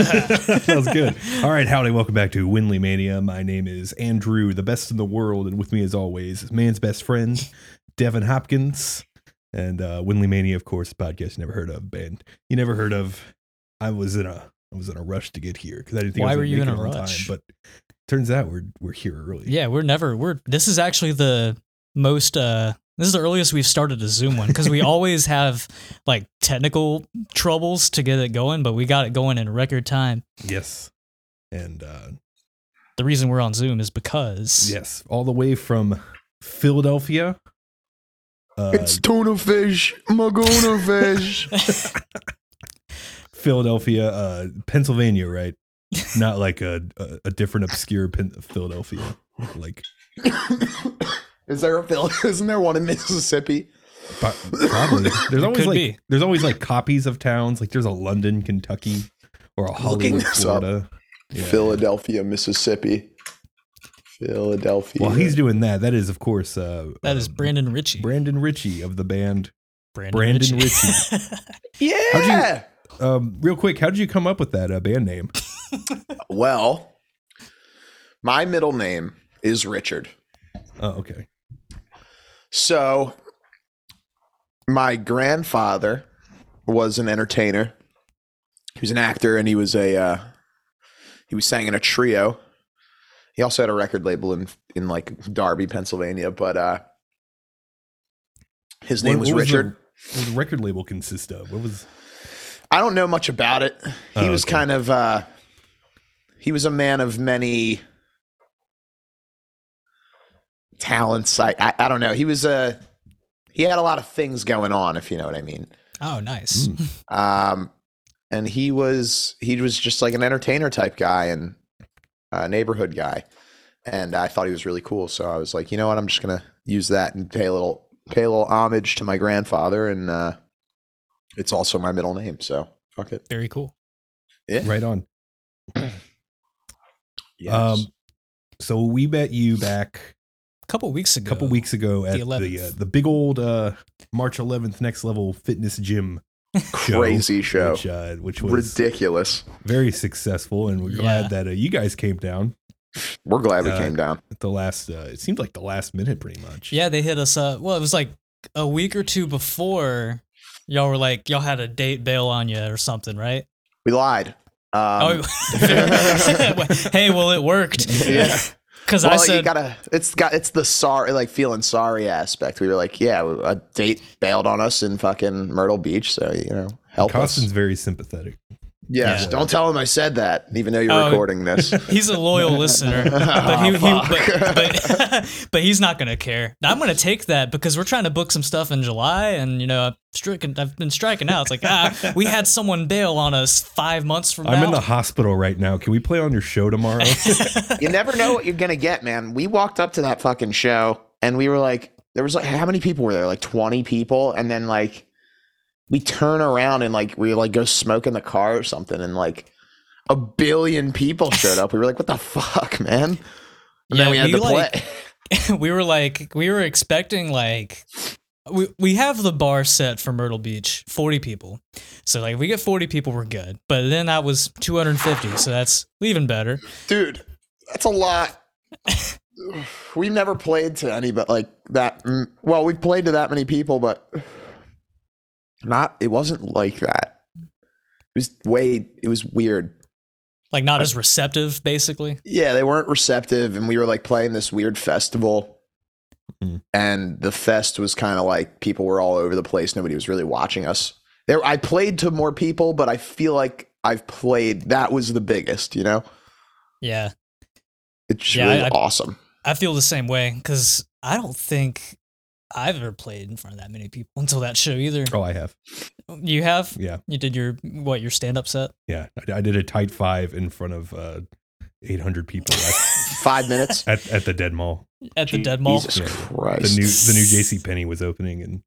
that was good. All right, howdy, welcome back to Windley Mania. My name is Andrew, the best in the world, and with me as always man's best friend, Devin Hopkins. And uh Windley Mania, of course, podcast you never heard of, band you never heard of. I was in a I was in a rush to get here because I didn't think Why I was were gonna you in a rush? Time, but turns out we're we're here early. yeah, we're never we're this is actually the most uh this is the earliest we've started a Zoom one because we always have like technical troubles to get it going, but we got it going in record time. Yes. And uh The reason we're on Zoom is because yes, all the way from Philadelphia. Uh, It's tuna fish, maguna fish. Philadelphia, uh, Pennsylvania, right? Not like a a, a different obscure Pen- Philadelphia, like Is there a Phil? Isn't there one in Mississippi? pro- probably. There's always like be. there's always like copies of towns. Like there's a London, Kentucky, or a Hollywood, this up. Florida. Yeah. Philadelphia, Mississippi. Philadelphia. While he's doing that, that is of course uh, that is Brandon Richie. Brandon Richie of the band. Brandon, Brandon yeah. Um, real quick, how did you come up with that uh, band name? Well, my middle name is Richard. Oh, okay. So, my grandfather was an entertainer. He was an actor, and he was a uh, he was sang in a trio. He also had a record label in in like Darby, Pennsylvania. But uh, his name What- was what Richard. the- what the record label consist of? What was? I don't know much about it. He Oh, was okay. kind of uh he was a man of many talents. I, I I don't know. He was a he had a lot of things going on, if you know what I mean. oh, nice. Mm. Um and he was he was just like an entertainer type guy and a neighborhood guy. And I thought he was really cool. So I was like, you know what, I'm just gonna use that and pay a little pay a little homage to my grandfather and uh it's also my middle name, so fuck it. Very cool. Yeah. Right on. Yes. Um, so we met you back A couple weeks ago. a ago. couple weeks ago at the 11th. uh, the big old uh, March 11th Next Level Fitness Gym show, crazy show. which, uh, which was Ridiculous. very successful, and we're Yeah. glad that uh, you guys came down We're glad we Uh, came down. at the last. Uh, it seemed like the last minute, pretty much. Yeah, they hit us up. Well, it was like a week or two before y'all were like y'all had a date bail on you or something, right? We lied. Um, oh, hey, well, it worked. Yeah. Because well, I you gotta. It's got. It's the sorry, like feeling sorry aspect. We were like, yeah, a date bailed on us in fucking Myrtle Beach, so you know, help Costin's us. very sympathetic. Yes, Yeah. don't tell him I said that, even though you're Oh, recording this. he's a loyal listener, but he, he Oh, but, but, but he's not gonna care. I'm gonna take that because we're trying to book some stuff in July, and you know, I've, I've been striking out. It's like ah, we had someone bail on us five months from I'm now. in the hospital right now. Can we play on your show tomorrow? you never know what you're gonna get, man. We walked up to that fucking show and we were like, there was like how many people were there? Like 20 people, and then like we turn around and like we like go smoke in the car or something, and like a billion people showed up. We were like, what the fuck, man? And Yeah, then we had we, to like- play. we were like we were expecting like we, we have the bar set for Myrtle Beach, 40 people. So like if we get 40 people, we're good. But then that was 250, so that's even better. Dude, that's a lot. We've never played to any but like that. Well, we played to that many people, but not. It wasn't like that. It was way. It was weird. Like not as receptive, basically. Yeah, they weren't receptive, and we were like playing this weird festival. Mhm. And the fest was kind of like people were all over the place. Nobody was really watching us. There, I played to more people, but I feel like I've played. That was the biggest. You know, Yeah. it's Yeah, really I- I- awesome. I feel the same way because I don't think I've ever played in front of that many people until that show either. oh, I have. You have? Yeah, You did your what your stand up set? yeah. I, I did a tight five in front of uh, 800 people at, Five minutes. at, at the Dead Mall. At the Dead Mall. Jesus Yeah. Christ. The new the new JC Penney was opening, and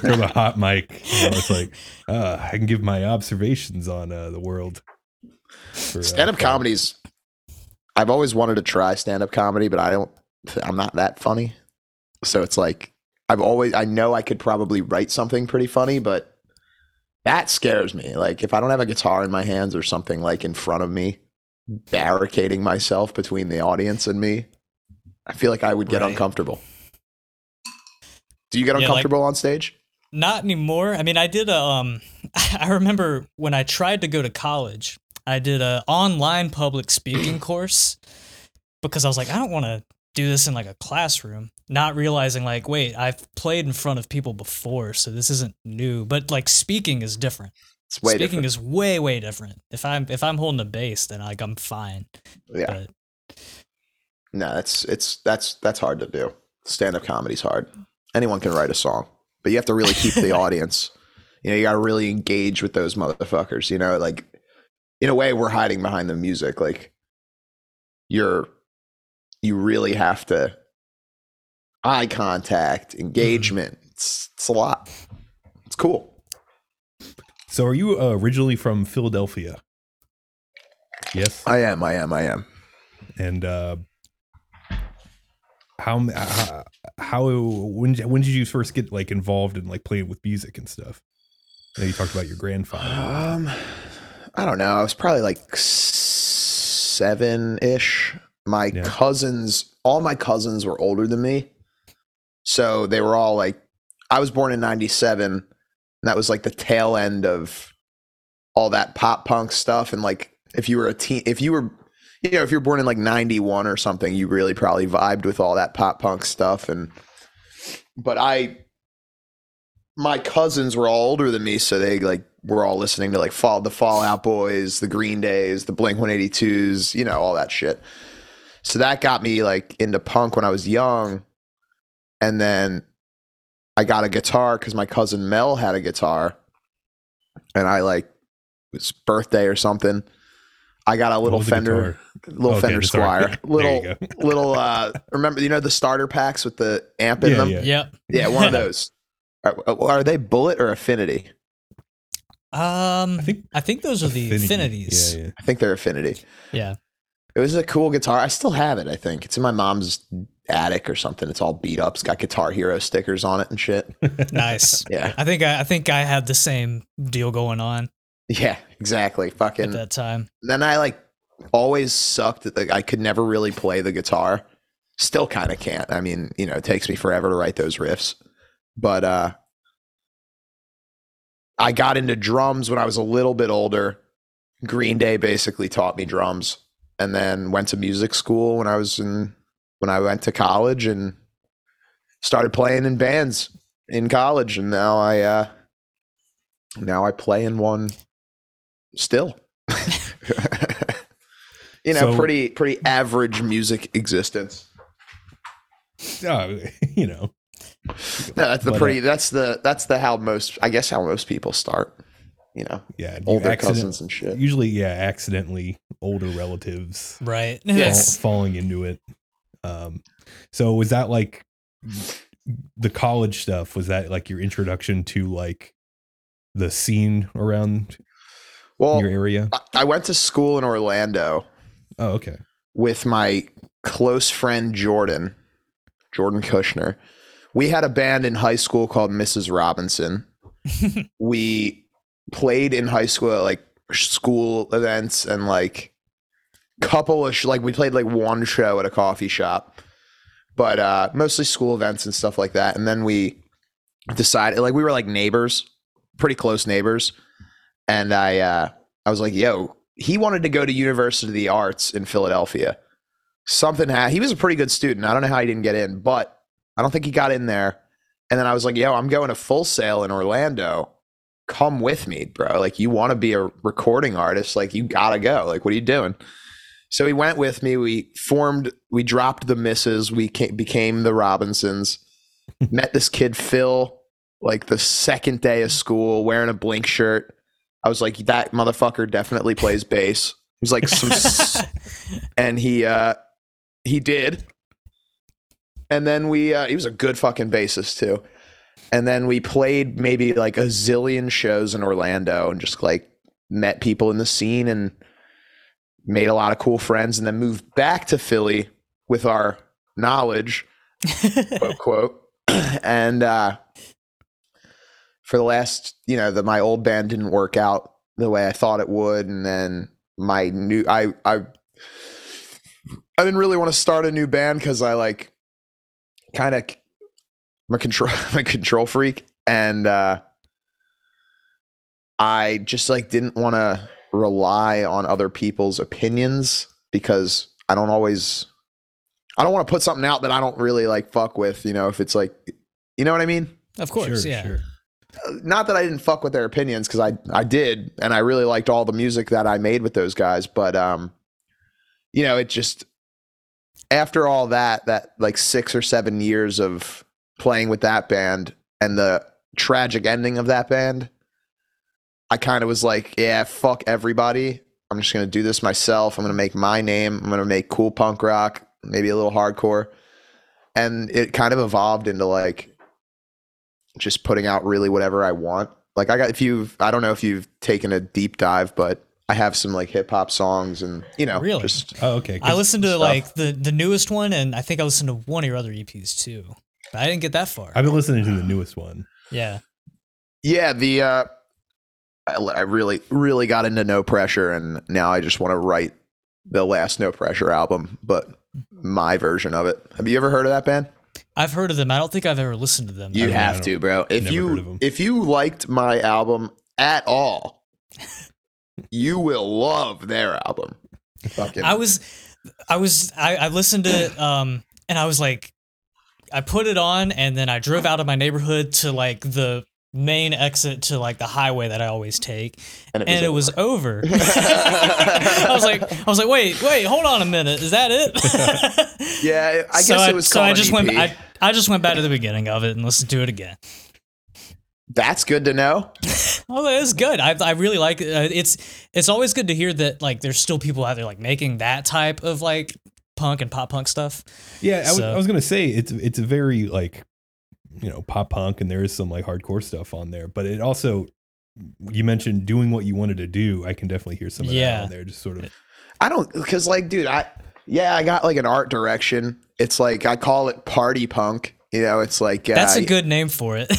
for the hot mic, you know, it's like uh, I can give my observations on uh, the world. for, uh, stand up fun. comedies. I've always wanted to try stand up comedy, but I don't. I'm not that funny. So it's like I've always. I know I could probably write something pretty funny, but that scares me. Like if I don't have a guitar in my hands or something like in front of me, barricading myself between the audience and me, I feel like I would get Right. uncomfortable. Do you get Yeah, like- uncomfortable on stage? Not anymore. I mean, I did a, um I remember when I tried to go to college, I did a online public speaking course because I was like, I don't want to do this in like a classroom, not realizing like, wait, I've played in front of people before, so this isn't new, but like speaking is different. It's way speaking different. is way way different. If I'm if I'm holding a bass, then like I'm fine. yeah. But No, that's it's that's that's hard to do. Stand up comedy's hard. Anyone can write a song, but you have to really keep the audience. You know, you got to really engage with those motherfuckers. You know, like in a way, we're hiding behind the music. Like you're, you really have to eye contact, engagement. It's it's a lot. It's cool. So, are you uh, originally from Philadelphia? Yes. I am. I am. I am. And uh, how m- how, how when when did you first get like involved in like playing with music and stuff? I you talked about your grandfather. Um, I don't know. I was probably like seven ish. My Yeah. cousins, all my cousins were older than me. So they were all like, I was born in 97, and that was like the tail end of all that pop punk stuff. And like, if you were a teen, if you were, you know, if you're born in like 91 or something, you really probably vibed with all that pop punk stuff. And, but I, my cousins were all older than me, so they like were all listening to like fall the Fallout Boys, the Green Days, the Blink 182s, you know, all that shit. So that got me like into punk when I was young. And then I got a guitar because my cousin Mel had a guitar. And I like it was birthday or something. I got a little What was the Fender, guitar? little Okay, Fender sorry. Squier, little little uh remember you know the starter packs with the amp in Yeah, them? yeah. yep. Yeah, one of those. Are, are they bullet or affinity? Um, I think I think those are the Affinity. affinities. Yeah, yeah. I think they're affinity. yeah. It was a cool guitar. I still have it, I think. It's in my mom's attic or something. It's all beat up. It's got Guitar Hero stickers on it and shit. Nice. Yeah. I think I, I think I had the same deal going on Yeah, exactly. at Fucking that time. then I like always sucked at the I could never really play the guitar. Still kind of can't. I mean, you know, it takes me forever to write those riffs. But uh I got into drums when I was a little bit older. Green Day basically taught me drums and then went to music school when I was in when I went to college and started playing in bands in college and now I uh now I play in one still. you know, So- pretty pretty average music existence. Oh, you know. No, that's the But, uh, pretty that's the that's the how most I guess how most people start. You know, Yeah. you older cousins and shit. Usually, yeah, accidentally older relatives Right. fall- Yes. falling into it. Um, so was that like the college stuff? Was that like your introduction to like the scene around Well, your area? I- went to school in Orlando Oh, okay. with my close friend Jordan, Jordan Kushner. We had a band in high school called Mrs. Robinson. we played in high school at like school events and like couple of sh- like we played like one show at a coffee shop but uh mostly school events and stuff like that and then we decided like we were like neighbors pretty close neighbors and i uh i was like yo he wanted to go to university of the arts in philadelphia something ha- he was a pretty good student i don't know how he didn't get in but i don't think he got in there and then i was like yo i'm going to full sail in orlando come with me, bro. Like, you want to be a recording artist, like, you gotta go. Like, what are you doing? So he went with me. We formed, we dropped the misses. We came, became the Robinsons. Met this kid, Phil, like the second day of school, wearing a blink shirt. I was like, that motherfucker definitely plays bass. He's like, some, and he, uh, he did. And then we, uh, he was a good fucking bassist too and then we played maybe like a zillion shows in Orlando and just like met people in the scene and made a lot of cool friends and then moved back to Philly with our knowledge quote quote. And uh for the last, you know, the my old band didn't work out the way I thought it would, and then my new I I I didn't really want to start a new band because I like kind of I'm a control I'm a control freak, and uh, I just like didn't want to rely on other people's opinions because I don't always I don't want to put something out that I don't really like fuck with, you know, if it's like you know what I mean? Of course, Sure, yeah. sure. Not that I didn't fuck with their opinions cuz I I did and I really liked all the music that I made with those guys, but um you know, it just after all that that like 6 or 7 years of playing with that band and the tragic ending of that band, I kind of was like, yeah, fuck everybody. I'm just going to do this myself. I'm going to make my name. I'm going to make cool punk rock, maybe a little hardcore. And it kind of evolved into like just putting out really whatever I want. Like I got if you've I don't know if you've taken a deep dive, but I have some like hip hop songs and you know Really? just Oh, okay. 'cause- I listened to stuff. like the the newest one, and I think I listened to one of your other EPs too. But I didn't get that far. I've been listening to the newest one. yeah. Yeah, the uh I, I really really got into No Pressure and now I just want to write the last No Pressure album, but my version of it. Have you ever heard of that band? I've heard of them. I don't think I've ever listened to them. You I have to, bro. If never heard of you if you liked my album at all, you will love their album. Fucking I was, I was, I, I listened to it, um, and I was like, I put it on, and then I drove out of my neighborhood to like the main exit to like the highway that I always take, and and it was over. I was like, I was like, wait, wait, hold on a minute, is that it? Yeah, I guess so it was So I just an went, I, I just went back to the beginning of it and listened to it again. That's good to know. Oh, it's good. I, I really like it. Uh, it's it's always good to hear that like there's still people out there like making that type of like punk and pop punk stuff. Yeah, I was, I was gonna say it's it's a very like you know pop punk, and there is some like hardcore stuff on there, but it also you mentioned doing what you wanted to do. I can definitely hear some of that on there. Just sort of I don't because like, dude, I yeah, I got like an art direction. It's like I call it party punk. You know, it's like uh, That's a good name for it.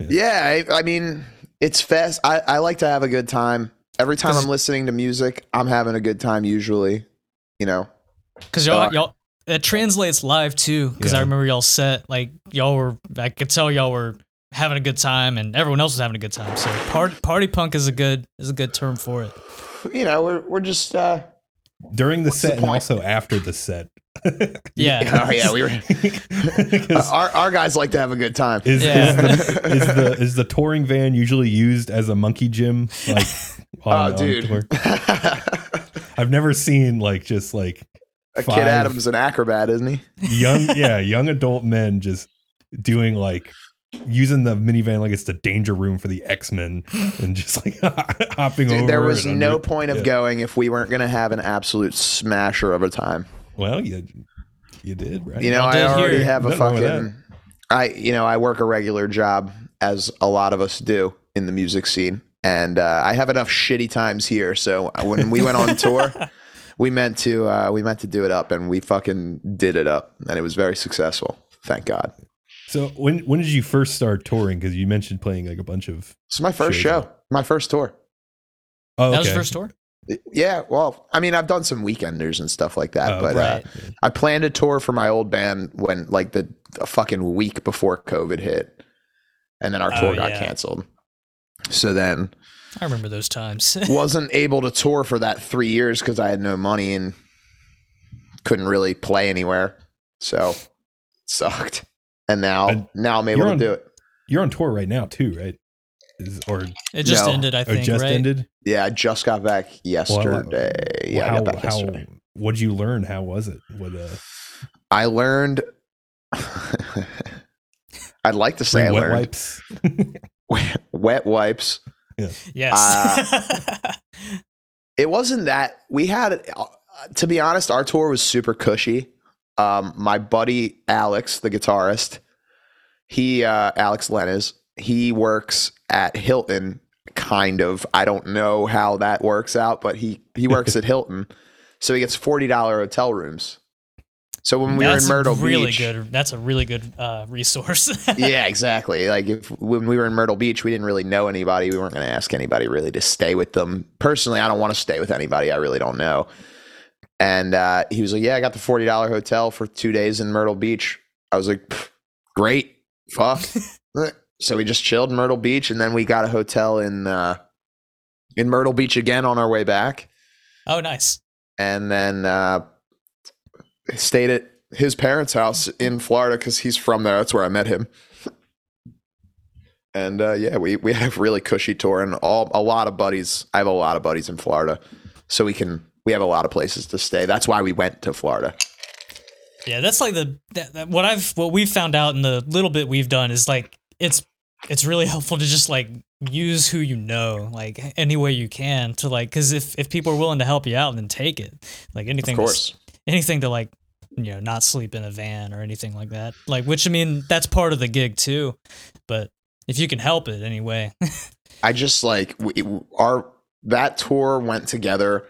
Yeah, I, I mean, it's fast. I, I like to have a good time. Every time I'm listening to music, I'm having a good time usually. You know, Because y'all, Uh, y'all, it translates live too. Because I remember y'all set like y'all were. I could tell y'all were having a good time, and everyone else was having a good time. So party party punk is a good is a good term for it. you know, we're we're just uh during the What's the set and also after the set. Yeah. oh yeah, we were our our guys like to have a good time. is, Yeah. is, the, is the is the touring van usually used as a monkey gym? Like, on, Oh, on dude. tour? a I've never seen like just like kid Adams an acrobat, isn't he? young yeah young adult men just doing like using the minivan like it's the danger room for the x-men and just like hopping over there was no under- point of yeah. going if we weren't gonna have an absolute smasher of a time. well you you did right You know, Y'all I already here. have a Nothing fucking. I you know I work a regular job as a lot of us do in the music scene, and uh, I have enough shitty times here. So when we went on tour, we meant to uh, we meant to do it up, and we fucking did it up, and it was very successful. Thank God. so when when did you first start touring because you mentioned playing like a bunch of It's my first Shows show, my first tour. oh That was your first tour. Yeah, well, I mean, I've done some weekenders and stuff like that, Oh, but right. uh, I planned a tour for my old band when like the a fucking week before COVID hit, and then our Oh, tour got yeah. canceled. So then I remember those times. wasn't able to tour for that three years because I had no money and couldn't really play anywhere. So sucked. And now And now I'm able to on- do it. you're on tour right now too right Is, or, it just No. ended. I think. think. just right? ended Yeah, I just got back yesterday. yeah, I how, got back how yesterday. What did you learn how was it with uh I learned. I'd like to say I wet learned wipes wet wipes. Yes. Uh, It wasn't that we had. uh, To be honest, our tour was super cushy. Um, my buddy Alex, the guitarist, he uh, Alex Lenis, he works at Hilton. Kind of. I don't know how that works out, but he he works at Hilton, so he gets forty dollar hotel rooms. So when we were in Myrtle really Beach, good. That's a really good uh, resource. yeah, exactly. Like if when we were in Myrtle Beach, we didn't really know anybody. We weren't going to ask anybody really to stay with them. Personally, I don't want to stay with anybody I really don't know. And uh, he was like, "Yeah, I got the forty dollar hotel for two days in Myrtle Beach." I was like, "Great, fuck." so we just chilled in Myrtle Beach, and then we got a hotel in uh, in Myrtle Beach again on our way back, oh, nice. and then uh, stayed at his parents' house in Florida because he's from there. That's where I met him. And uh, yeah, we we had a really cushy tour, and all a lot of buddies. I have a lot of buddies in Florida, so we can we have a lot of places to stay. That's why we went to Florida. Yeah, that's like the that, that- what I've what we've found out in the little bit we've done is like it's it's really helpful to just like use who you know like any way you can to like because if if people are willing to help you out then take it like anything Of course, anything to like you know not sleep in a van or anything like that like which i mean that's part of the gig too but if you can help it anyway I just like we, our that tour went together.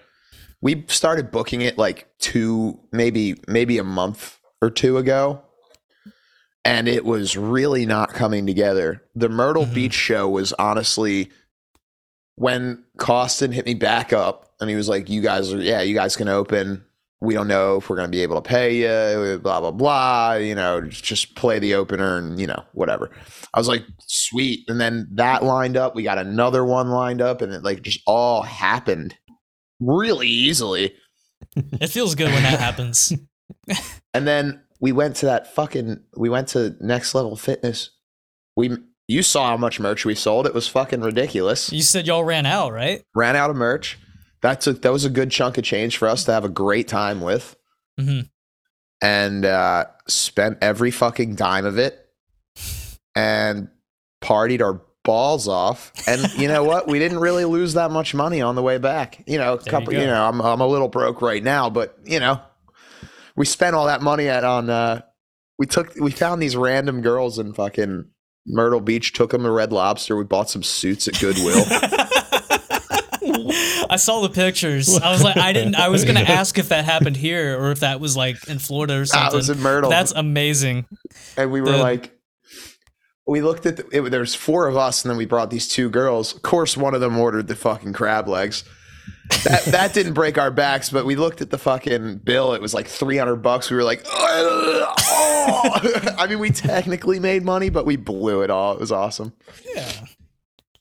We started booking it like two, maybe maybe a month or two ago, and it was really not coming together. The Myrtle Mhm. Beach show was honestly when Costin hit me back up, and he was like, "You guys are, yeah, you guys can open. We don't know if we're going to be able to pay you. Blah blah blah. You know, just play the opener and you know whatever." I was like, "Sweet." And then that lined up. We got another one lined up, and it like just all happened really easily. it feels good when that happens And then we went to that fucking. We went to Next Level Fitness. We you saw how much merch we sold. It was fucking ridiculous. you said y'all ran out right Ran out of merch. That's a that was a good chunk of change for us to have a great time with, hmm and uh, spent every fucking dime of it, and partied our balls off. And you know what? We didn't really lose that much money on the way back. You know, a There couple. You, go. know, I'm I'm a little broke right now, but you know, we spent all that money at on. Uh, we took we found these random girls in fucking Myrtle Beach. Took them to Red Lobster. We bought some suits at Goodwill. I saw the pictures. I was like, I didn't. I was gonna ask if that happened here or if that was like in Florida or something. it was in Myrtle. That's amazing. and we were The- like we looked at the, it, there's four of us and then we brought these two girls of course one of them ordered the fucking crab legs that that didn't break our backs but we looked at the fucking bill it was like 300 bucks we were like oh. i mean we technically made money but we blew it all it was awesome Yeah.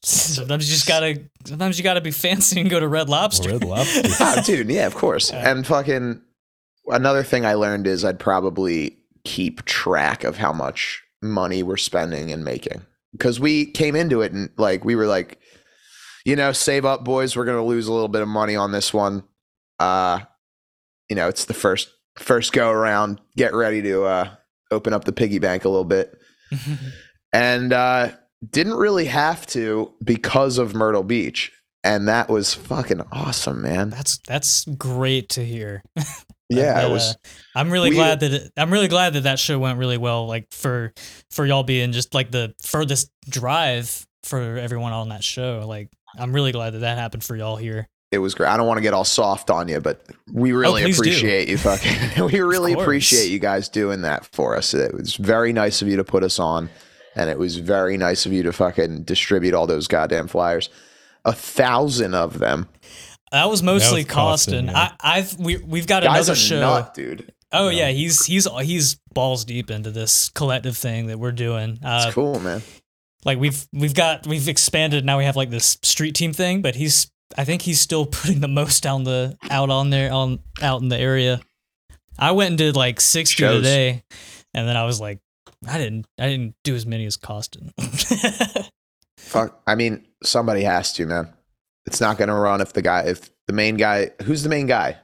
Sometimes you just gotta. Sometimes you gotta be fancy and go to Red Lobster. Red Lobster. oh, dude yeah of course and fucking another thing i learned is i'd probably keep track of how much money we're spending and making because we came into it and like we were like you know save up boys we're gonna lose a little bit of money on this one uh you know it's the first first go around get ready to uh open up the piggy bank a little bit and uh didn't really have to because of myrtle beach and that was fucking awesome man that's that's great to hear. yeah Uh, it was I'm really glad that it, I'm really glad that that show went really well. Like for for y'all being just like the furthest drive for everyone on that show. Like I'm really glad that that happened for y'all here. it was great. I don't want to get all soft on you, but we really Oh, please do. appreciate you fucking we really appreciate you guys doing that for us. It was very nice of you to put us on and it was very nice of you to fucking distribute all those goddamn flyers. A thousand of them. That was mostly was Costin, Costin. yeah. I, I've we we've got Guys another a show. nut, dude. Oh Yeah. yeah, he's he's he's balls deep into this collective thing that we're doing. Uh, It's cool, man. like we've we've got we've expanded now we have like this street team thing but he's i think he's still putting the most down the out on there on out in the area i went and did like 60 Shows. today and then i was like i didn't i didn't do as many as costin Fuck. I mean, somebody has to, man. It's not gonna run if the guy if the main guy who's the main guy?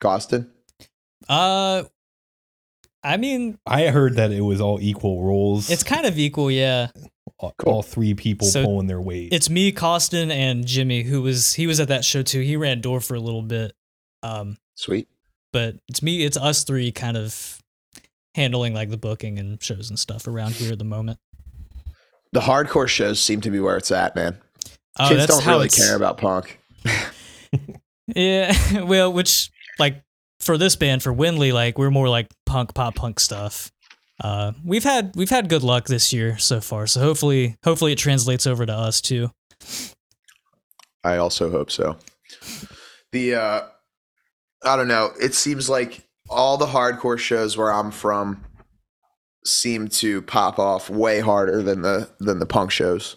Costin? uh i mean I heard that it was all equal roles. it's kind of equal yeah all, Cool. all three people So pulling their weight. it's me costin and jimmy who was he was at that show too he ran door for a little bit um Sweet. but it's me it's us three kind of handling like the booking and shows and stuff around here at the moment The hardcore shows seem to be where it's at, man. oh Kids don't really it's care about punk. yeah well which like for this band for Windley, like we're more like punk pop punk stuff. Uh, we've had we've had good luck this year so far, so hopefully hopefully it translates over to us too. I also hope so. The uh I don't know. It seems like all the hardcore shows where I'm from seem to pop off way harder than the than the punk shows.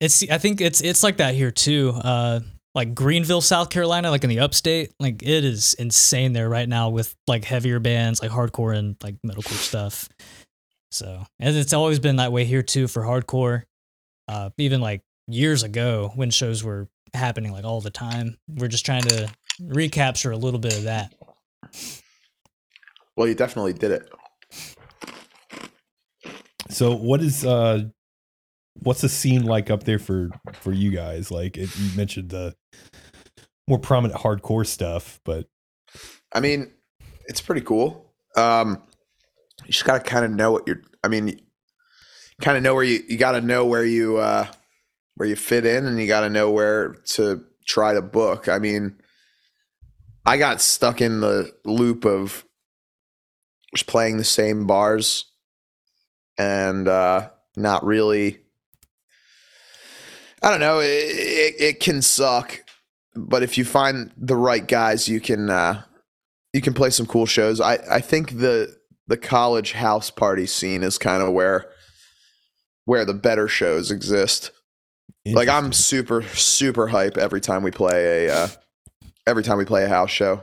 It's I think it's it's like that here too. Uh, like Greenville, South Carolina, like in the upstate, like it is insane there right now with like heavier bands, like hardcore and like metalcore stuff. So, and it's always been that way here too for hardcore. Uh, even like years ago when shows were happening like all the time, we're just trying to recapture a little bit of that. Well, you definitely did it. So what is uh what's the scene like up there for for you guys? Like it, you mentioned the more prominent hardcore stuff, but I mean, it's pretty cool. Um you just gotta kind of know what you're I mean kind of know where you you gotta know where you uh where you fit in and you gotta know where to try to book. I mean I got stuck in the loop of just playing the same bars and uh, not really. I don't know. It, it, it can suck, but if you find the right guys, you can uh, you can play some cool shows. I I think the the college house party scene is kind of where where the better shows exist. Like I'm super super hype every time we play a uh, every time we play a house show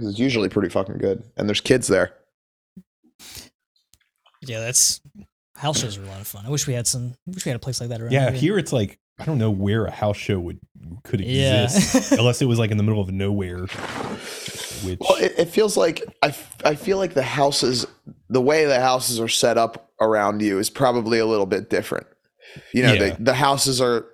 because it's usually pretty fucking good, and there's kids there. Yeah, that's house shows are a lot of fun. I wish we had some. I wish we had a place like that around. yeah, here. here it's like I don't know where a house show would could Yeah. exist unless it was like in the middle of nowhere. Which Well, it, it feels like I, I feel like the houses, the way the houses are set up around you is probably a little bit different. You know, Yeah. the, the houses are,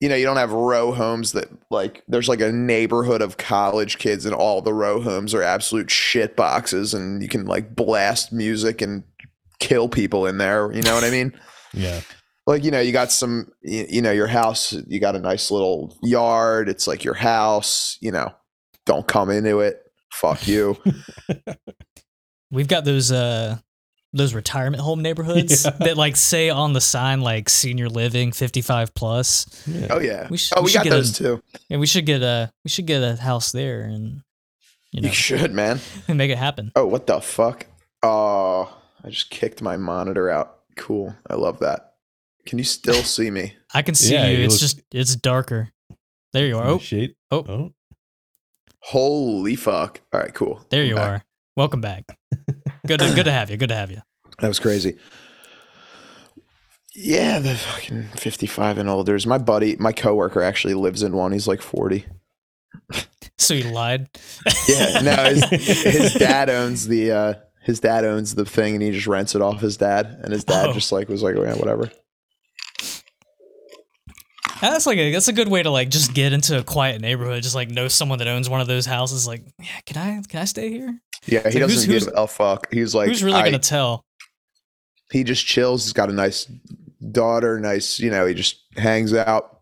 you know, you don't have row homes that like there's like a neighborhood of college kids and all the row homes are absolute shit boxes and you can like blast music and kill people in there. You know what I mean? yeah, like you know you got some you, you know your house you got a nice little yard it's like your house you know don't come into it fuck you We've got those uh those retirement home neighborhoods Yeah. that like say on the sign like senior living 55 plus. yeah. oh yeah We should- oh we we, should got get a- those too And we should get a we should get a house there and you know you should man make it happen. oh what the fuck oh i just kicked my monitor out cool i love that can you still see me I can see Yeah, you. you It's look- just it's darker. There you are. Oh, Shade. oh. oh, holy fuck all right cool there I'm you back. are. Welcome back. Good to, good to have you. Good to have you. that was crazy yeah the fucking 55 and olders my buddy my coworker actually lives in one he's like 40 So he lied. Yeah, no, his, his dad owns the uh his dad owns the thing and he just rents it off his dad and his dad Oh. just like was like, oh, yeah, whatever. That's like a that's a good way to like just get into a quiet neighborhood. Just like know someone that owns one of those houses. Like, yeah, can I can I stay here? Yeah, he So who's- doesn't give who's- a fuck. He's like Who's really I- gonna tell? he just chills. He's got a nice daughter, nice, you know, he just hangs out.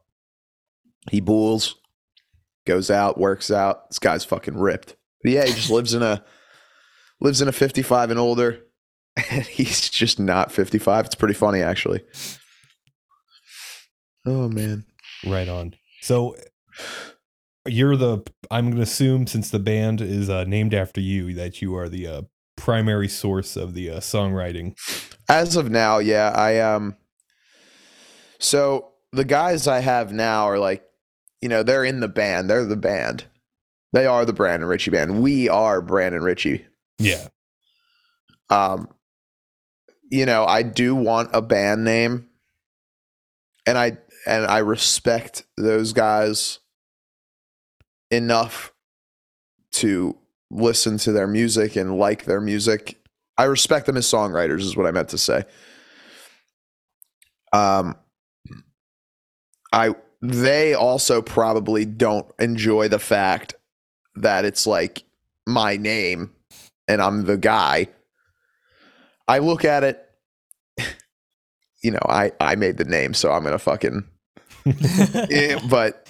He bools, goes out, works out. This guy's fucking ripped. But yeah, he just lives in a lives in a 55 and older. And he's just not 55. It's pretty funny actually. Oh man. right on. So you're the. I'm going to assume since the band is uh, named after you that you are the uh, primary source of the uh, songwriting. As of now, yeah, I um so the guys I have now are like, you know, they're in the band. They're the band. They are the Brandon Richie band. We are Brandon Richie. Yeah. Um you know, I do want a band name and I and I respect those guys enough to listen to their music and like their music. I respect them as songwriters is what I meant to say. Um I they also probably don't enjoy the fact that it's like my name and I'm the guy. I look at it you know, I I made the name so I'm to fucking Eh, but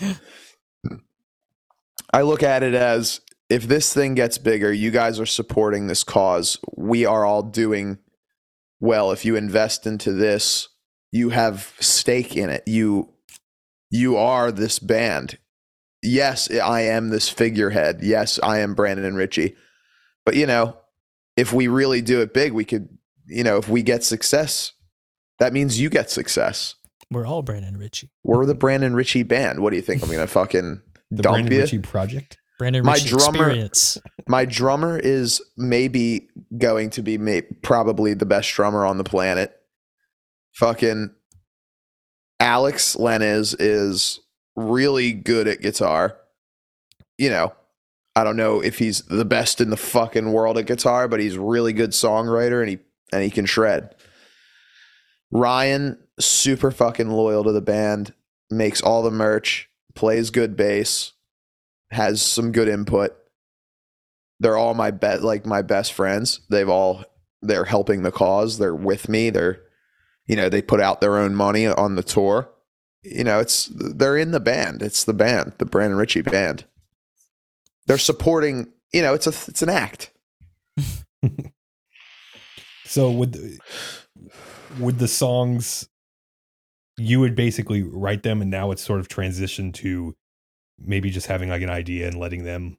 I look at it as if this thing gets bigger, you guys are supporting this cause. We are all doing well. If you invest into this, you have stake in it. You you are this band. Yes, I am this figurehead. Yes, I am Brandon and Richie. But you know, if we really do it big, we could, you know, if we get success, that means you get success. We're all Brandon Richie. We're the Brandon Richie band. What do you think? I'm gonna fucking The dump Brandon you? Richie project. Brandon My Richie drummer- experience. My drummer is maybe going to be may- probably the best drummer on the planet. Fucking Alex Lenez is really good at guitar. You know, I don't know if he's the best in the fucking world at guitar, but he's really good songwriter and he and he can shred. Ryan, super fucking loyal to the band, makes all the merch, plays good bass, has some good input. They're all my bet like my best friends. They've all they're helping the cause. They're with me. They're you know they put out their own money on the tour. You know it's they're in the band. It's the band the brandon richie band. They're supporting you know it's a it's an act. So would the, would the songs you would basically write them and now it's sort of transitioned to maybe just having like an idea and letting them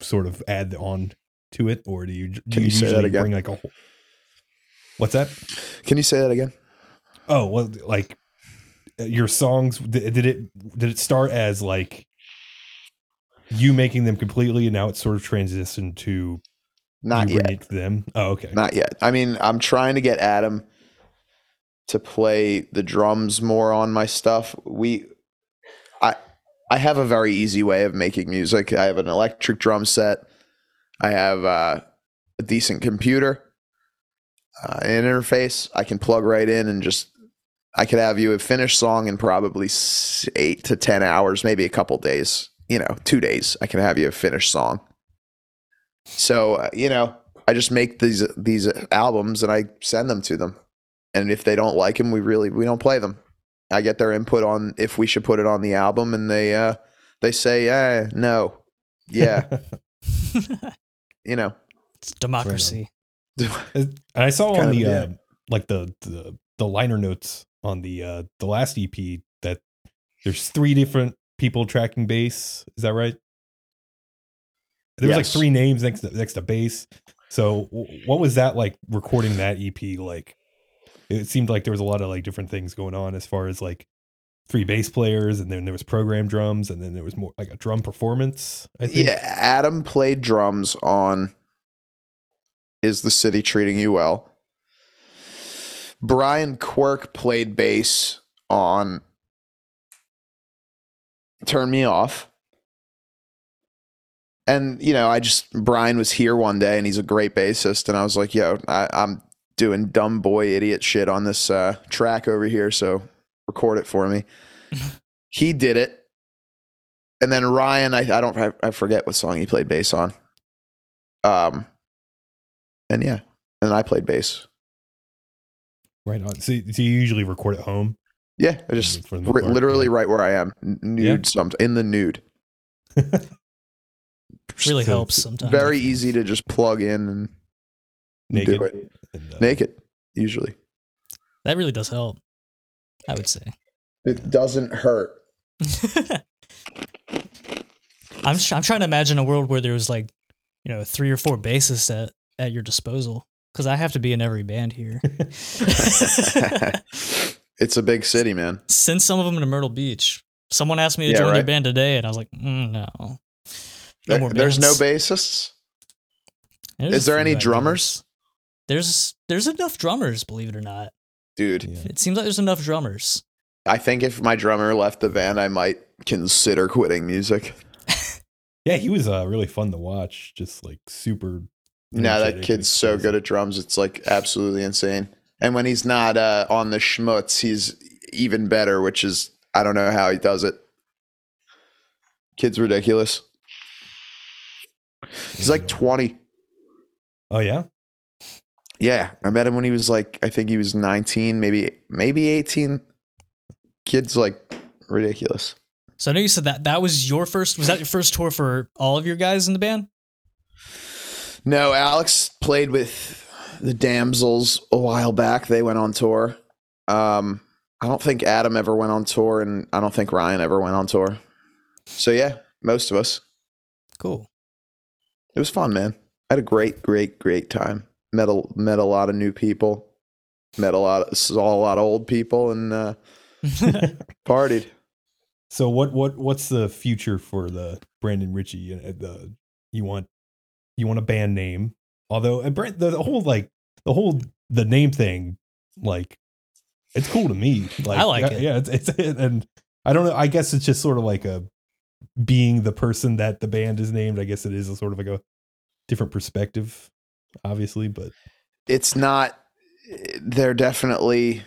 sort of add on to it or do you do Can you say that again? bring like a whole What's that? can you say that again Oh, well like uh, your songs did, it did it start as like you making them completely and now it's sort of transitioned to not you yet to them? Oh, okay. Not yet. I mean, I'm trying to get Adam to play the drums more on my stuff. We I I have a very easy way of making music. I have an electric drum set. I have uh, a decent computer, uh, an interface. I can plug right in and just I could have you a finished song in probably 8 to 10 hours, maybe a couple days, you know, 2 days. I can have you a finished song. So, uh, you know, I just make these these albums and I send them to them. And if they don't like them, we really we don't play them. I get their input on if we should put it on the album and they uh they say, "Eh, no." Yeah, you know. It's democracy. And I saw on the yeah. uh, like the, the the liner notes on the uh the last EP that there's three different people tracking bass. Is that right? There was like three names next to, next to bass. So what was that like recording that EP like? It seemed like there was a lot of like different things going on as far as like three bass players and then there was program drums and then there was more like a drum performance. I think. Yeah, Adam played drums on Is the City Treating You Well? Brian Quirk played bass on Turn Me Off. And, you know, I just, Brian was here one day and he's a great bassist. And I was like, yo, I, I'm doing dumb boy idiot shit on this uh, track over here. So record it for me. he did it. And then Ryan, I, I don't, I, I forget what song he played bass on. Um, and yeah, and I played bass. Right on. So, so you usually record at home? Yeah, I just For the most ri- part, literally right where I am, nude, some in the nude. Really So helps sometimes. Very easy to just plug in and naked. do it And, uh, naked. Usually, That really does help. I would say. it doesn't hurt. I'm tr- I'm trying to imagine a world where there was like, you know, three or four bassists at at your disposal because I have to be in every band here. it's a big city, man. Send some of them to Myrtle Beach. Someone asked me to Yeah, join their right. band today, and I was like, mm, no. No There- there's no bassists. There's Is there few any ideas. drummers? There's there's enough drummers, believe it or not. Dude, yeah. It seems like there's enough drummers. I think if my drummer left the band, I might consider quitting music. Yeah, he was uh, really fun to watch. Just like super. No, that kid's so good at drums. It's like absolutely insane. And when he's not uh, on the schmutz, he's even better, which is, I don't know how he does it. Kid's ridiculous. He's like 20. Oh yeah, Yeah. I met him when he was like, I think he was 19, maybe, maybe 18. Kid's like ridiculous. So I know you said that that was your first. Was that your first tour for all of your guys in the band? No, Alex played with the Damsels a while back. They went on tour. Um, I don't think Adam ever went on tour, and I don't think Ryan ever went on tour. So yeah, most of us. Cool. It was fun, man. I had a great, great, great time. Met a met a lot of new people. Met a lot, of, saw a lot of old people, and uh, partied. So what what what's the future for the Brandon Richie? The you want you want a band name? Although and Brand, the, the whole like the whole the name thing, like it's cool to me. Like I like yeah, it. Yeah, it's, it's and I don't know. I guess it's just sort of like a being the person that the band is named. I guess it is a sort of like a different perspective, obviously. But It's not. They're definitely.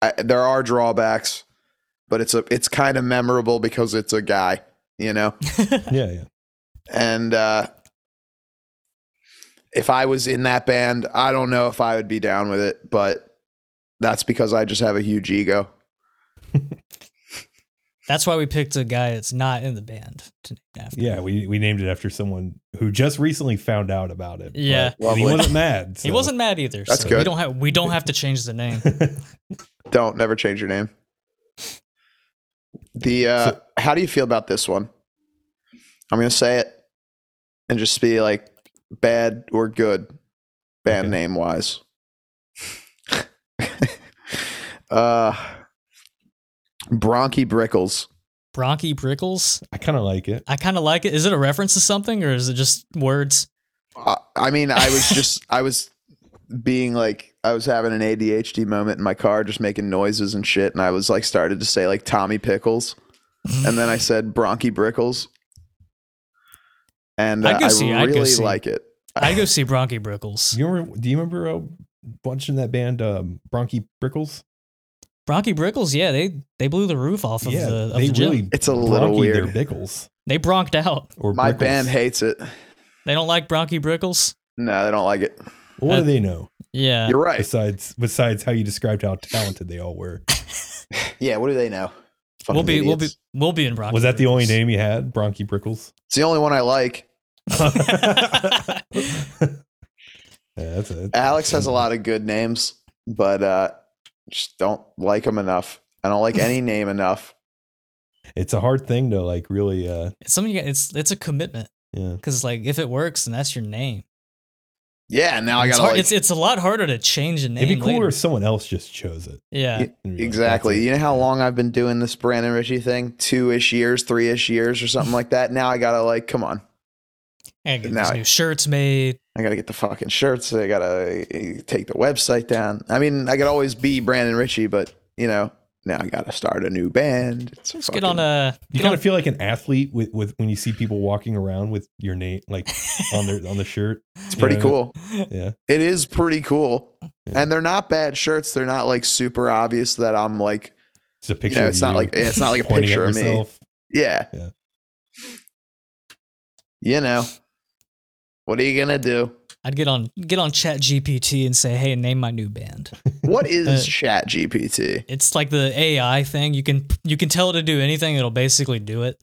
I, there are drawbacks, but it's a it's kind of memorable because it's a guy, you know. yeah, yeah. And uh, if I was in that band, I don't know if I would be down with it, but that's because I just have a huge ego. That's why we picked a guy that's not in the band to name after. Yeah, we, we named it after someone who just recently found out about it. Yeah. but- he wasn't mad. He wasn't mad either. That's so We don't have we don't have to change the name. Don't never change your name. The uh, So- how do you feel about this one? I'm gonna say it and just be like bad or good, band Okay. name wise. uh, Bronchi Brickles. Bronchi Brickles. I kind of like it. I kind of like it. Is it a reference to something or is it just words? Uh, I mean, I was just I was being like I was having an ADHD moment in my car, just making noises and shit, and I was like started to say like Tommy Pickles, and then I said Bronchi Brickles, and I'd uh, go I see- I'd go really see. like it. I go see Bronchi Brickles. You remember? Do you remember a bunch in that band, um, Bronchi Brickles? Bronchi Brickles, yeah, they they blew the roof off of yeah, the of they the gym. really It's a little bronchied their weird. Bickles They bronked out. or My Brickles. band hates it. They don't like Bronchi Brickles. No, they don't like it. What Uh, do they know Yeah. You're right. besides besides how you described how talented they all were? Yeah, what do they know? We'll Fucking be we'll be we'll be in Bronchi. Was that the only name you had, Bronchi Brickles? It's the only one I like. Yeah, that's it. Alex has a lot of good names, but uh, just don't like them enough. I don't like any name enough. It's a hard thing to like really. uh It's something. you- It's it's a commitment Yeah, because like if it works, and that's your name. Yeah, now I gotta like it's it's a lot harder to change a name. it'd be cooler later. if someone else just chose it. Yeah. Yeah. and be like, Exactly. You know how long I've been doing this Brandon Richie thing? Two ish years, three ish years, or something like that. Now I gotta like, come on. And get Now these I- new shirts made. I gotta get the fucking shirts. I gotta uh, take the website down. I mean, I could always be Brandon Richie, but you know, now I gotta start a new band. It's Let's fucking, get on a. You get kind on- of feel like an athlete with, with when you see people walking around with your name like on their on the shirt. It's pretty Yeah. cool. Yeah, It is pretty cool, Yeah. and they're not bad shirts. They're not like super obvious that I'm like, it's a you picture. know, of it's not you like it's not like a picture of me. Yeah. Yeah. You know, what are you gonna do? I'd get on get on Chat GPT and say, "Hey, name my new band." What is Uh, Chat GPT? It's like the AI thing. You can you can tell it to do anything. It'll basically do it.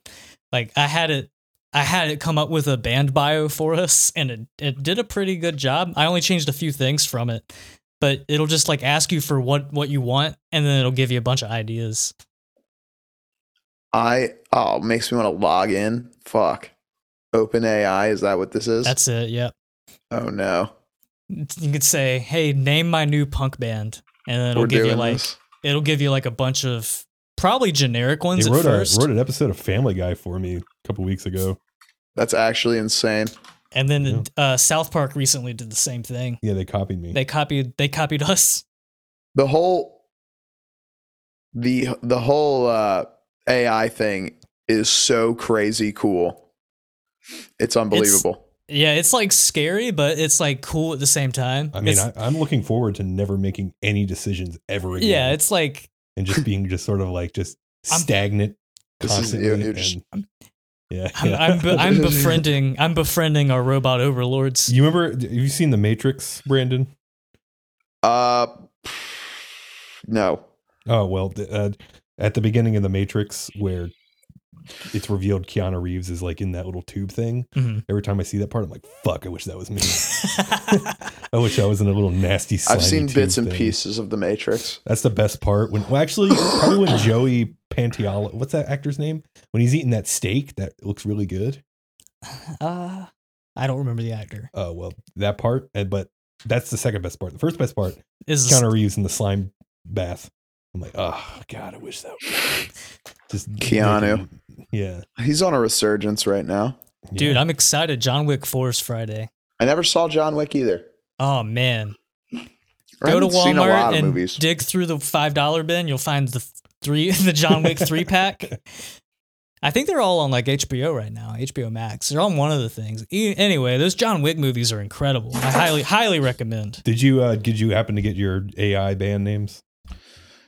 Like I had it. I had it come up with a band bio for us, and it, it did a pretty good job. I only changed a few things from it, but it'll just like ask you for what what you want, and then it'll give you a bunch of ideas. I oh makes me want to log in. Fuck. Open AI, is that what this is? That's it. Yep. oh no. You could say, "Hey, name my new punk band," and then it'll We're give you like this. it'll give you like a bunch of probably generic ones They at wrote a first, wrote an episode of Family Guy for me a couple weeks ago. That's actually insane. and then Yeah. uh, South Park recently did the same thing. Yeah, they copied me. They copied they copied us. The whole the the whole uh AI thing is so crazy cool. It's unbelievable. Yeah, it's like scary, but it's like cool at the same time. I mean, It's- I, I'm looking forward to never making any decisions ever again. yeah, it's like and just being just sort of like just I'm- stagnant This is- you're- you're just- and- yeah, I'm, yeah. I'm, be- I'm befriending I'm befriending our robot overlords. you remember? Have you seen The Matrix, Brandon? Uh no. Oh well, uh, at the beginning of the Matrix where it's revealed Keanu Reeves is like in that little tube thing. Mhm. Every time I see that part, I'm like, "Fuck! I wish that was me. I wish I was in a little nasty." I've seen tube bits and thing. pieces of the Matrix. That's the best part. When well, actually, probably when Joey Pantiala, what's that actor's name? When he's eating that steak, that looks really good. uh, I don't remember the actor. Oh well, that part. But that's the second best part. The first best part, Is Keanu Reeves in the slime bath. I'm like, oh god, I wish that. Was just Keanu. Yeah, He's on a resurgence right now. dude, yeah. I'm excited. John Wick 4 is Friday. I never saw John Wick either. Oh man, go to haven't seen a lot Walmart and movies. dig through the five dollar bin. You'll find the three, the John Wick three pack. I think they're all on like HBO right now, HBO Max. They're on one of the things. E- Anyway, those John Wick movies are incredible. I highly, highly recommend. Did you uh did you happen to get your AI band names?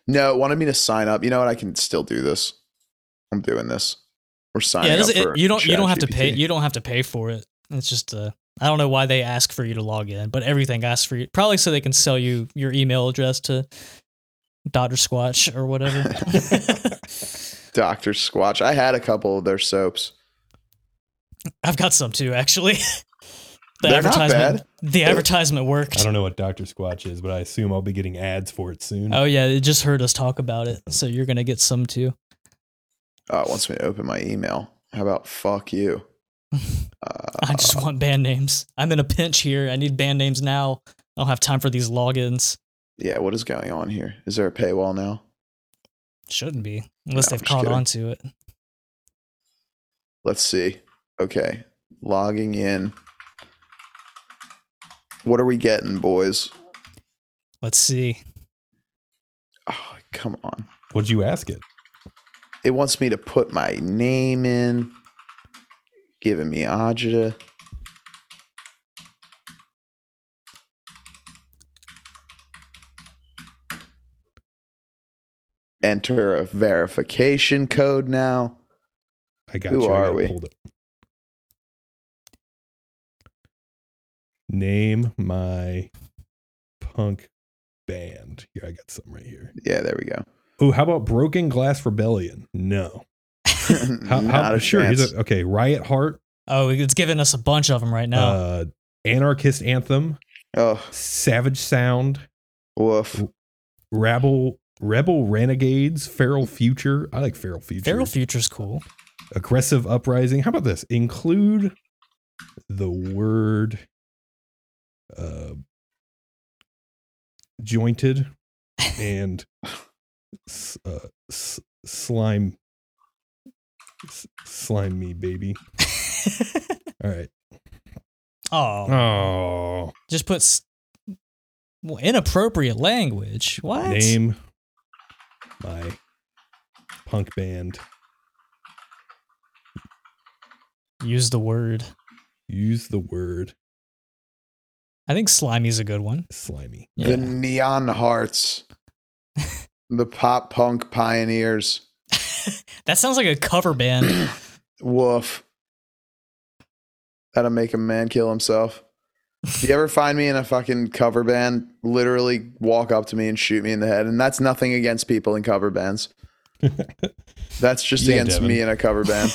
No, it wanted me to sign up. You know what? I can still do this. I'm doing this. We're signing Yeah, up it, you don't you don't have to pay you don't have to pay for it. It's just uh I don't know why they ask for you to log in, but everything asks for you. Probably so they can sell you your email address to Dr. Squatch or whatever. Dr. Squatch. I had a couple of their soaps. I've got some too, actually. The They're not advertisement the advertisement works. I don't know what Doctor Squatch is, but I assume I'll be getting ads for it soon. Oh yeah, it just heard us talk about it. So you're gonna get some too. Oh, it wants me to open my email. How about fuck you? Uh, I just want band names. I'm in a pinch here. I need band names now. I don't have time for these logins. yeah, what is going on here? Is there a paywall now? Shouldn't be. Unless No, they've caught on to it. Let's see. Okay. Logging in. What are we getting, boys? Let's see. Oh, come on. What'd you ask it? It wants me to put my name in, giving me agita. Enter a verification code now. I got Who you. I are got it we? Name my punk band. Here, I got something right here. Yeah, there we go. Oh, how about Broken Glass Rebellion? No. How, Not how, a sure. chance. a- okay. Riot Heart. Oh, it's giving us a bunch of them right now. Uh, Anarchist Anthem. oh, Savage Sound. woof. Rebel Rebel Renegades. Feral Future. I like Feral Future. Feral Future's cool. Aggressive Uprising. How about this? Include the word uh, jointed and s- uh, s- slime. S- slime me, baby. All right. oh, Oh, just put s- well, inappropriate language. What? name my punk band. Use the word. Use the word I think Slimy's a good one. slimy. The Neon Hearts. the pop punk pioneers. that sounds like a cover band. Woof. That'll make a man kill himself. If you ever find me in a fucking cover band, literally walk up to me and shoot me in the head. And that's nothing against people in cover bands. That's just Yeah, against Devin. me in a cover band.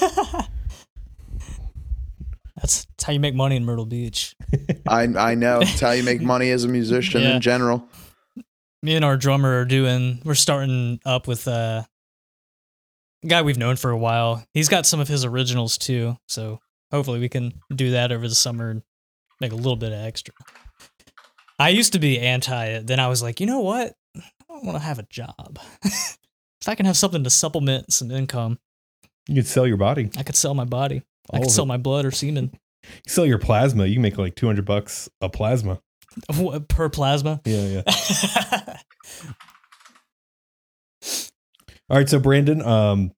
That's, that's how you make money in Myrtle Beach. I I know. It's how you make money as a musician Yeah. in general. Me and our drummer are doing. We're starting up with uh, a guy we've known for a while. He's got some of his originals too, so hopefully we can do that over the summer and make a little bit of extra. I used to be anti it. Then I was like, you know what? I don't want to have a job. if I can have something to supplement some income, You could sell your body. I could sell my body. I All could sell it. my blood or semen You sell your plasma. You can make like 200 bucks a plasma. per plasma. Yeah, yeah. All right, so Brandon, um,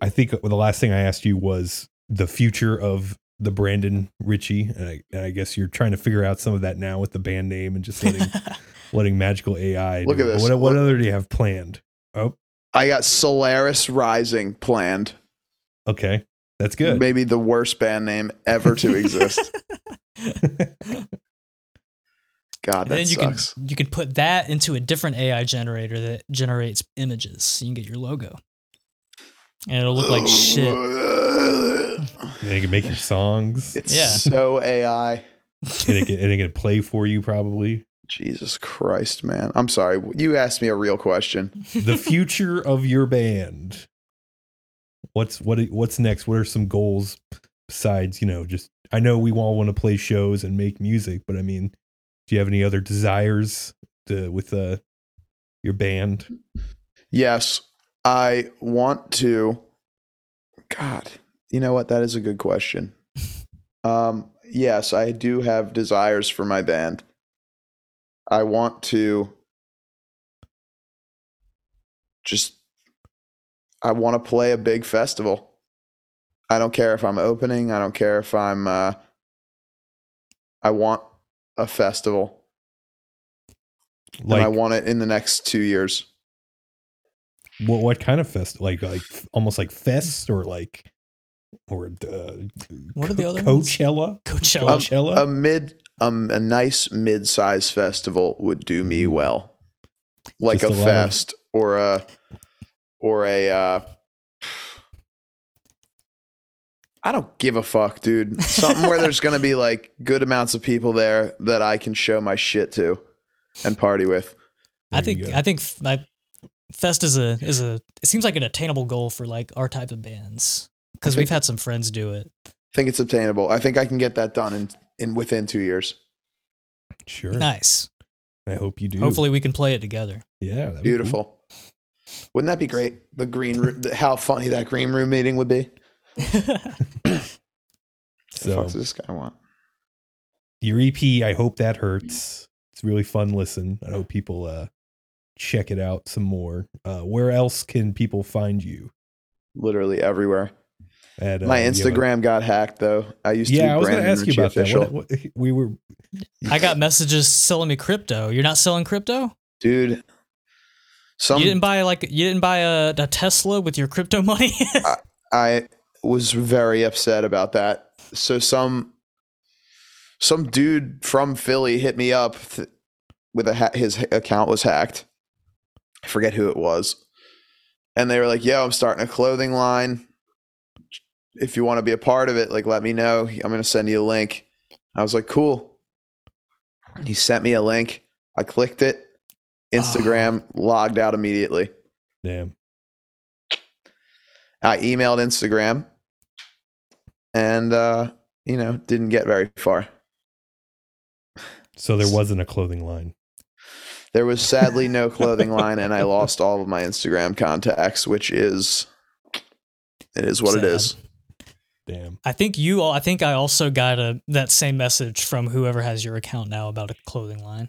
I think the last thing I asked you was the future of the Brandon Richie, and I, and I guess you're trying to figure out some of that now with the band name and just letting letting magical AI. Look do at this. What, what Look- other do you have planned? Oh, I got Solaris Rising planned. okay, that's good. Maybe the worst band name ever to exist. God, And that then you sucks. can you can put that into a different AI generator that generates images. So you can get your logo, and it'll look like shit. And it can make your songs. It's Yeah. so AI. and, it can, and it can play for you probably. Jesus Christ, man. I'm sorry. You asked me a real question. The future of your band. What's what? What's next? What are some goals besides you know just? I know we all want to play shows and make music, but I mean, do you have any other desires to, with uh your band? Yes, I want to. God, you know what? That is a good question. Um, yes, I do have desires for my band. I want to just. I want to play a big festival. I don't care if I'm opening. I don't care if I'm. Uh, I want a festival, and I want it in the next two years. what? What kind of fest? Like like almost like fest or like or uh, What are the other ones? Coachella? Coachella. Coachella. a mid um a nice mid-size festival would do me well like Just a a lot of- fest or a or a uh I don't give a fuck, dude. Something where there's gonna be like good amounts of people there that I can show my shit to and party with. I There you think. I think f- I, Fest is a is a it seems like an attainable goal for like our type of bands because we've had some friends do it. I think it's obtainable. I think I can get that done in, in within two years. sure. Nice. I hope you do. Hopefully we can play it together. yeah. that'd be cool. Beautiful. Wouldn't that be great? The green room, how funny that green room meeting would be. the So fuck does this guy want? your EP, I hope that hurts. It's a really fun listen. I hope people uh check it out some more. Uh where else can people find you? Literally everywhere. At uh, My you have a- Instagram got hacked though. I used to yeah, I was going to ask you about official. that. What, what, we were I got messages selling me crypto. You're not selling crypto? Dude. Some you didn't buy like you didn't buy a, a Tesla with your crypto money? I was very upset about that. So some some dude from Philly hit me up th- with a ha- his account was hacked. I forget who it was. And they were like, "Yo, I'm starting a clothing line. If you want to be a part of it, like let me know. I'm going to send you a link." I was like, "Cool." He sent me a link. I clicked it. Instagram logged out immediately. damn. I emailed Instagram and uh, you know, didn't get very far. So there wasn't a clothing line. There was sadly no clothing line and I lost all of my Instagram contacts, which is it is what it Sad. is. Damn. I think you all I think I also got a that same message from whoever has your account now about a clothing line.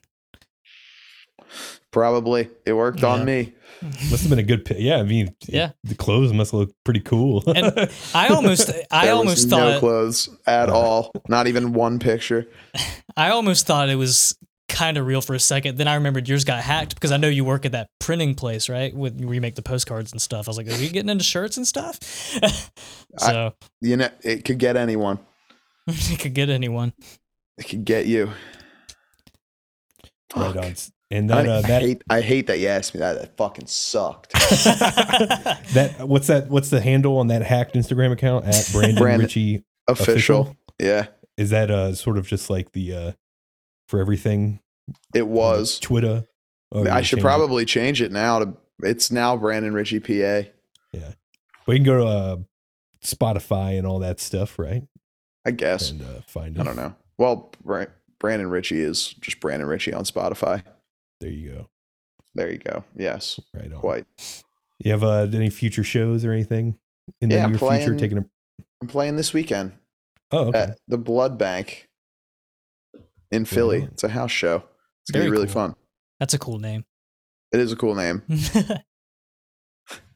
Probably. It worked Yeah. on me. Must have been a good pi- Yeah, I mean, Yeah. the clothes must look pretty cool. And I almost I There almost was no thought clothes at all. Not even one picture. I almost thought it was kind of real for a second. Then I remembered yours got hacked because I know you work at that printing place, right? With where you make the postcards and stuff. I was like, are you getting into shirts and stuff? so You know, it could get anyone. you could get anyone. It could get you. right on. And I, that, uh, I hate I hate that you asked me that. That fucking sucked. that, what's that? What's the handle on that hacked Instagram account at Brandon, Brandon- Richie? Official. Yeah. Is that uh sort of just like the uh for everything It was. Twitter? Oh, I should change it. probably change it now to it's now Brandon Richie PA. Yeah, we can go to uh, Spotify and all that stuff, right? I guess. And uh, find it. I don't know. Well, Brandon Richie is just Brandon Richie on Spotify. There you go. There you go. Yes, Right on. quite. You have uh, any future shows or anything in the I'm near future? Taking a I'm playing this weekend oh okay. at the Blood Bank in Philly. on. It's a house show. It's gonna Very be really cool. fun. That's a cool name. It is a cool name.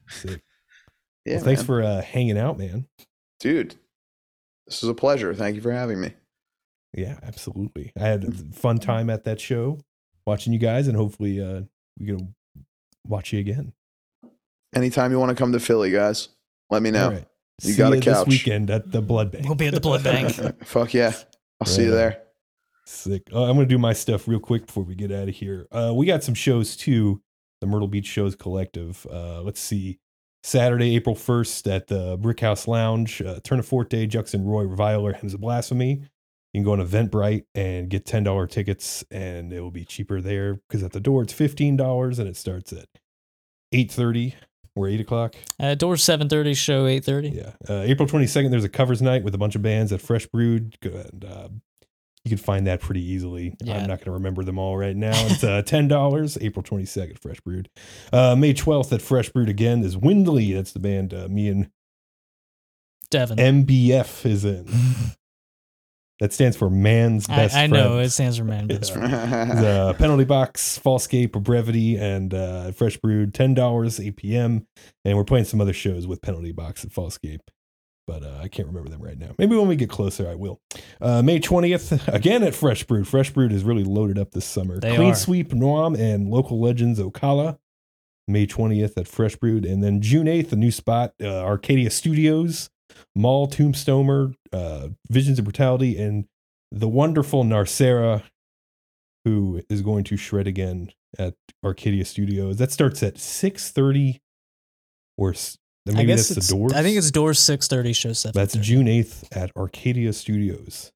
Sick. Yeah, well, thanks man. for uh, hanging out, man. dude. This is a pleasure. Thank you for having me. Yeah, absolutely. I had a fun time at that show, watching you guys, and hopefully uh, we can watch you again. Anytime you want to come to Philly, guys, let me know. All right. You See got a ya this weekend at the Blood Bank. we'll be at the blood bank. Fuck yeah. I'll see you there. Sick. Uh, I'm gonna do my stuff real quick before we get out of here. Uh, we got some shows too. The Myrtle Beach Shows Collective. Uh, let's see. Saturday, April 1st at the Brick House Lounge. Uh, Turn of Forte, Juxon Roy, Reviler, Hymns of Blasphemy. You can go on Eventbrite and get $10 tickets, and it will be cheaper there because at the door it's $15 and it starts at 8.30 or 8 o'clock. Uh, doors seven thirty, show eight thirty. Yeah. Uh, April 22nd, there's a covers night with a bunch of bands at Fresh Brewed. And, uh, you can find that pretty easily. Yeah. I'm not going to remember them all right now. It's uh, $10, April 22nd, Fresh Brewed. Uh, May 12th at Fresh Brewed again is Windley. That's the band uh, me and Devin. MBF is in. That stands for Man's I, Best I Friend. know it stands for man's best friend. the penalty box, Fallscape, or Brevity, and uh, Fresh Brewed, ten dollars, eight p.m. And we're playing some other shows with penalty box and Fallscape, but uh, I can't remember them right now. Maybe when we get closer, I will. Uh, May twentieth, again at Fresh Brewed. Fresh Brewed is really loaded up this summer. They Clean are. Sweep, Noam, and local legends Ocala. May twentieth at Fresh Brewed, and then June eighth, a new spot, uh, Arcadia Studios, Mall, Tombstoner, uh, Visions of Brutality, and the wonderful Narcera who is going to shred again at Arcadia Studios. That starts at six thirty, or maybe I guess that's it's, the doors. I think it's doors six thirty, show seven. that's June eighth at Arcadia Studios,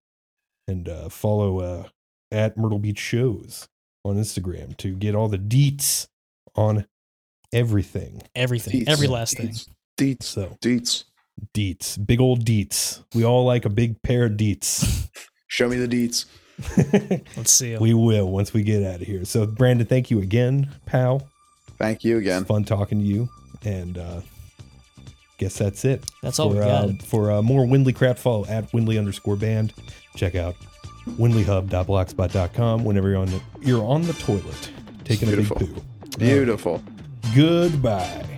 and uh, follow uh, at Myrtle Beach Shows on Instagram to get all the deets on everything. Everything, Deets. every last thing. Deets. Deets. So Deets. Deets, big old deets. We all like a big pair of deets. Show me the deets. Let's see. 'em. we will once we get out of here. So Brandon, thank you again, pal. Thank you It's again. fun talking to you, and uh, guess that's it. That's all for, we got. Uh, for uh, more Windley crap, follow at Windley underscore band. Check out windleyhub.blogspot.com whenever you're on the, you're on the toilet taking Beautiful. a big poo. Beautiful. Goodbye.